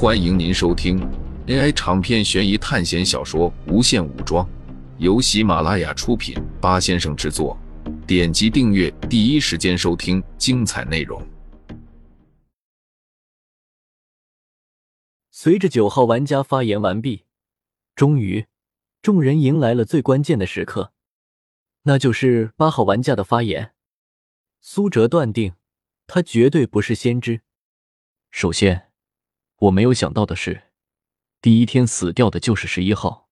欢迎您收听 AI 长篇悬疑探险小说《无限武装》，由喜马拉雅出品，八先生制作。点击订阅，第一时间收听精彩内容。随着九号玩家发言完毕，终于，众人迎来了最关键的时刻，那就是八号玩家的发言。苏哲断定，他绝对不是先知。首先，我没有想到的是，第一天死掉的就是十一号，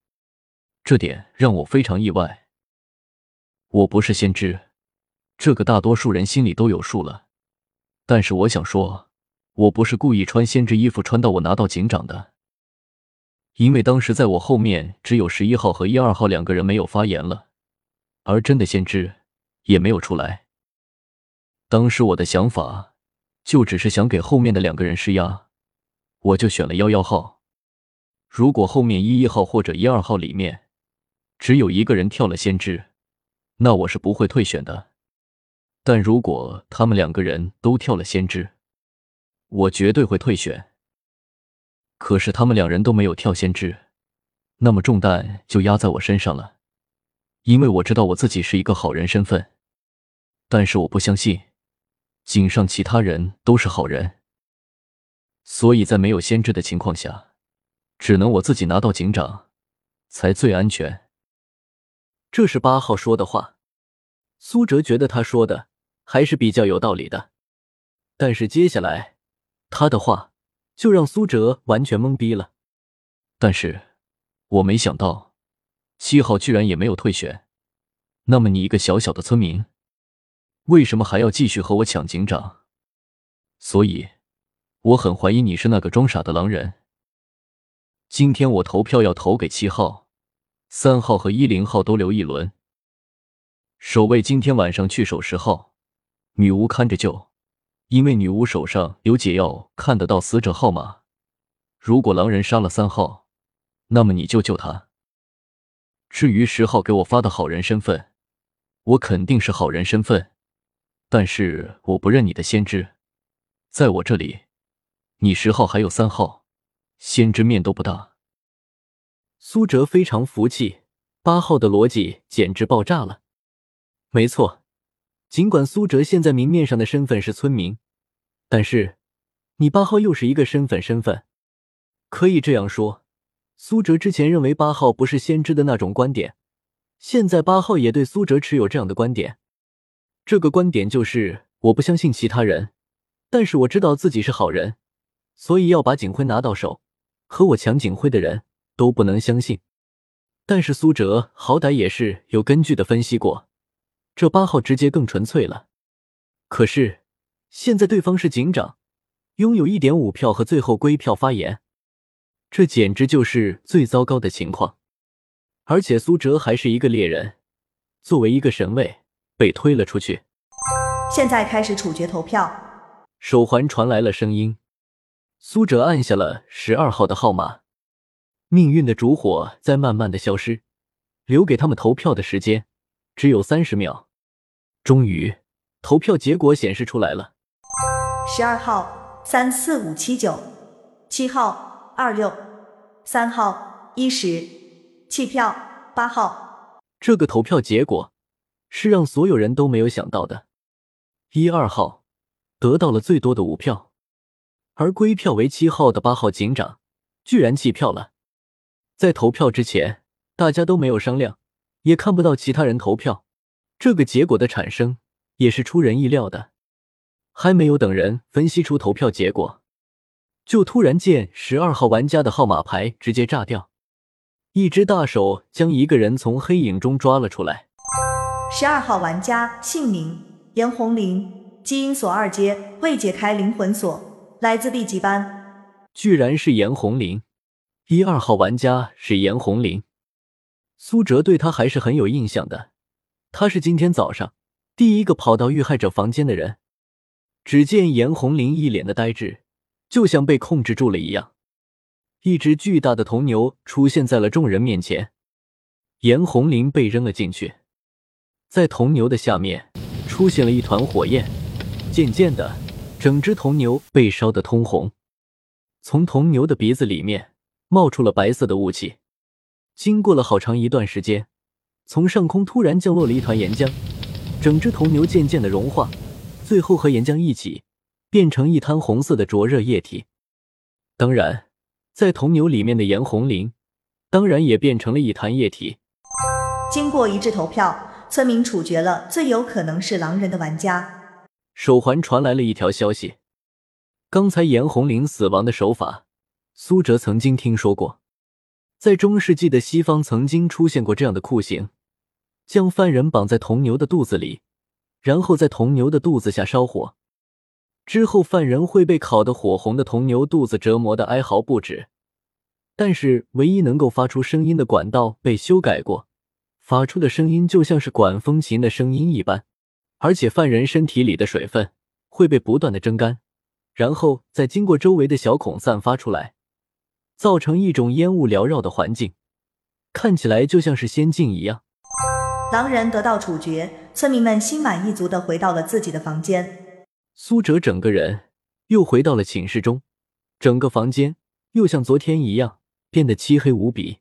这点让我非常意外。我不是先知，这个大多数人心里都有数了。但是我想说，我不是故意穿先知衣服穿到我拿到警长的，因为当时在我后面只有十一号和一二号两个人没有发言了，而真的先知也没有出来。当时我的想法就只是想给后面的两个人施压，我就选了幺幺号。如果后面一一号或者一二号里面只有一个人跳了先知，那我是不会退选的。但如果他们两个人都跳了先知，我绝对会退选。可是他们两人都没有跳先知，那么重担就压在我身上了，因为我知道我自己是一个好人身份，但是我不相信。井上其他人都是好人，所以在没有先知的情况下，只能我自己拿到警长，才最安全。这是八号说的话，苏哲觉得他说的还是比较有道理的。但是接下来他的话就让苏哲完全懵逼了。但是我没想到七号居然也没有退选，那么你一个小小的村民。为什么还要继续和我抢警长？所以，我很怀疑你是那个装傻的狼人。今天我投票要投给七号、三号和一零号都留一轮。守卫今天晚上去守十号，女巫看着救，因为女巫手上有解药，看得到死者号码。如果狼人杀了三号，那么你就救他。至于十号给我发的好人身份，我肯定是好人身份。但是我不认你的先知，在我这里，你十号还有三号，先知面都不大。苏哲非常服气，八号的逻辑简直爆炸了。没错，尽管苏哲现在明面上的身份是村民，但是你八号又是一个身份身份，可以这样说，苏哲之前认为八号不是先知的那种观点，现在八号也对苏哲持有这样的观点。这个观点就是，我不相信其他人，但是我知道自己是好人，所以要把警徽拿到手。和我抢警徽的人都不能相信。但是苏哲好歹也是有根据的分析过，这八号直接更纯粹了。可是现在对方是警长，拥有一点五票和最后归票发言，这简直就是最糟糕的情况。而且苏哲还是一个猎人，作为一个神位。被推了出去。现在开始处决投票。手环传来了声音，苏哲按下了十二号的号码。命运的烛火在慢慢的消失，留给他们投票的时间只有三十秒。终于，投票结果显示出来了。十二号三四五七九，七号二六，三号一十，弃票八号。这个投票结果。是让所有人都没有想到的，一二号得到了最多的五票，而归票为七号的八号警长居然弃票了。在投票之前，大家都没有商量，也看不到其他人投票，这个结果的产生也是出人意料的。还没有等人分析出投票结果，就突然见十二号玩家的号码牌直接炸掉，一只大手将一个人从黑影中抓了出来。十二号玩家姓名：严红林，基因锁二阶，未解开灵魂锁，来自 B 级班。居然是严红林！一二号玩家是严红林，苏哲对他还是很有印象的。他是今天早上第一个跑到遇害者房间的人。只见严红林一脸的呆滞，就像被控制住了一样。一只巨大的铜牛出现在了众人面前，严红林被扔了进去。在铜牛的下面出现了一团火焰，渐渐的，整只铜牛被烧得通红。从铜牛的鼻子里面冒出了白色的雾气。经过了好长一段时间，从上空突然降落了一团岩浆，整只铜牛渐渐的融化，最后和岩浆一起变成一滩红色的灼热液体。当然，在铜牛里面的岩红鳞，当然也变成了一滩液体。经过一致投票，村民处决了最有可能是狼人的玩家。手环传来了一条消息：刚才严红玲死亡的手法，苏哲曾经听说过。在中世纪的西方，曾经出现过这样的酷刑：将犯人绑在铜牛的肚子里，然后在铜牛的肚子下烧火，之后犯人会被烤得火红的铜牛肚子折磨的哀嚎不止。但是，唯一能够发出声音的管道被修改过，发出的声音就像是管风琴的声音一般，而且犯人身体里的水分会被不断的蒸干，然后再经过周围的小孔散发出来。造成一种烟雾缭绕的环境，看起来就像是仙境一样。狼人得到处决，村民们心满意足的回到了自己的房间。苏哲整个人又回到了寝室中，整个房间又像昨天一样变得漆黑无比。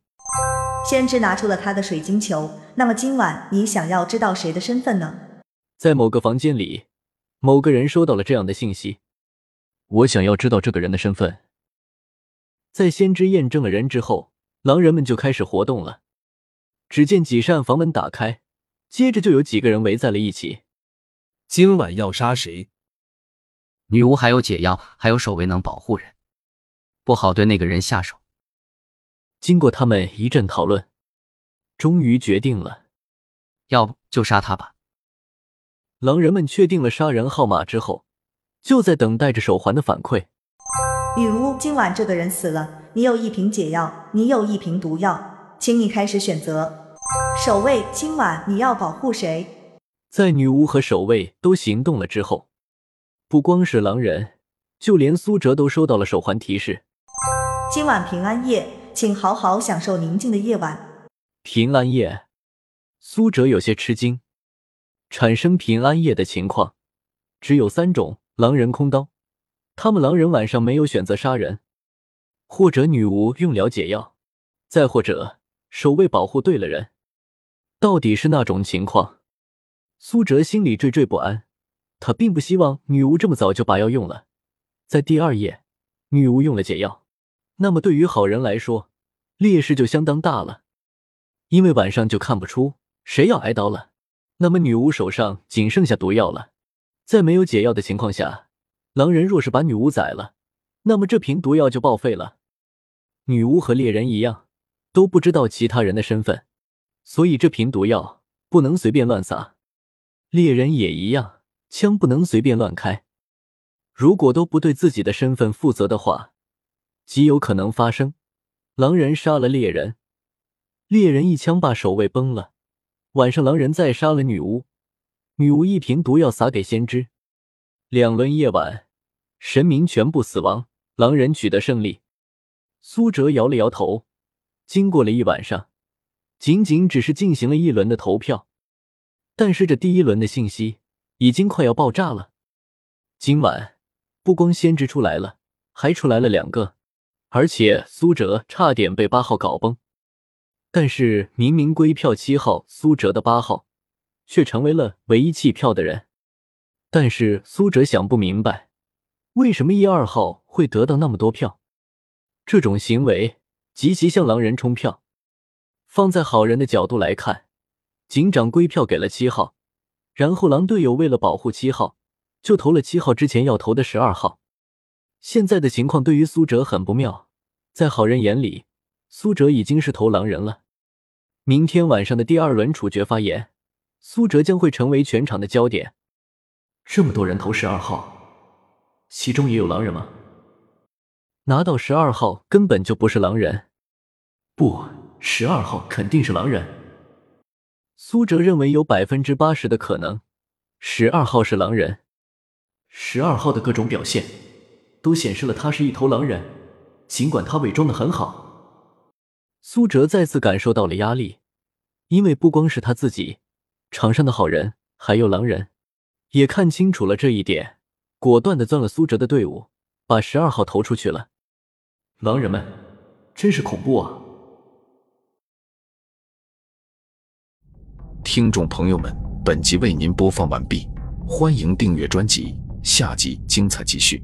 先知拿出了他的水晶球，那么今晚你想要知道谁的身份呢？在某个房间里，某个人收到了这样的信息：我想要知道这个人的身份。在先知验证了人之后，狼人们就开始活动了。只见几扇房门打开，接着就有几个人围在了一起。今晚要杀谁？女巫还有解药，还有守卫能保护人，不好对那个人下手。经过他们一阵讨论，终于决定了，要不就杀他吧。狼人们确定了杀人号码之后，就在等待着手环的反馈。女巫，今晚这个人死了，你有一瓶解药，你有一瓶毒药，请你开始选择。守卫，今晚你要保护谁？在女巫和守卫都行动了之后，不光是狼人，就连苏哲都收到了手环提示。今晚平安夜，请好好享受宁静的夜晚。平安夜，苏哲有些吃惊。产生平安夜的情况只有三种：狼人空刀。他们狼人晚上没有选择杀人，或者女巫用了解药，再或者守卫保护对了人。到底是那种情况？苏哲心里惴惴不安。他并不希望女巫这么早就把药用了。在第二夜，女巫用了解药，那么对于好人来说，劣势就相当大了，因为晚上就看不出谁要挨刀了。那么女巫手上仅剩下毒药了，在没有解药的情况下。狼人若是把女巫宰了，那么这瓶毒药就报废了。女巫和猎人一样，都不知道其他人的身份，所以这瓶毒药不能随便乱撒。猎人也一样，枪不能随便乱开。如果都不对自己的身份负责的话，极有可能发生狼人杀了猎人，猎人一枪把守卫崩了。晚上狼人再杀了女巫，女巫一瓶毒药撒给先知，两轮夜晚。神明全部死亡，狼人取得胜利。苏哲摇了摇头。经过了一晚上，仅仅只是进行了一轮的投票，但是这第一轮的信息已经快要爆炸了。今晚不光先知出来了，还出来了两个，而且苏哲差点被八号搞崩。但是明明归票七号，苏哲的八号却成为了唯一弃票的人。但是苏哲想不明白。为什么一二号会得到那么多票？这种行为极其像狼人冲票。放在好人的角度来看，警长归票给了七号，然后狼队友为了保护七号，就投了七号之前要投的十二号。现在的情况对于苏哲很不妙，在好人眼里，苏哲已经是投狼人了。明天晚上的第二轮处决发言，苏哲将会成为全场的焦点。这么多人投十二号。其中也有狼人吗？拿到十二号根本就不是狼人，不，十二号肯定是狼人。苏哲认为有百分之八十的可能，十二号是狼人。十二号的各种表现都显示了他是一头狼人，尽管他伪装的很好。苏哲再次感受到了压力，因为不光是他自己，场上的好人还有狼人，也看清楚了这一点。果断的钻了苏哲的队伍，把十二号投出去了。狼人们，真是恐怖啊！听众朋友们，本集为您播放完毕，欢迎订阅专辑，下集精彩继续。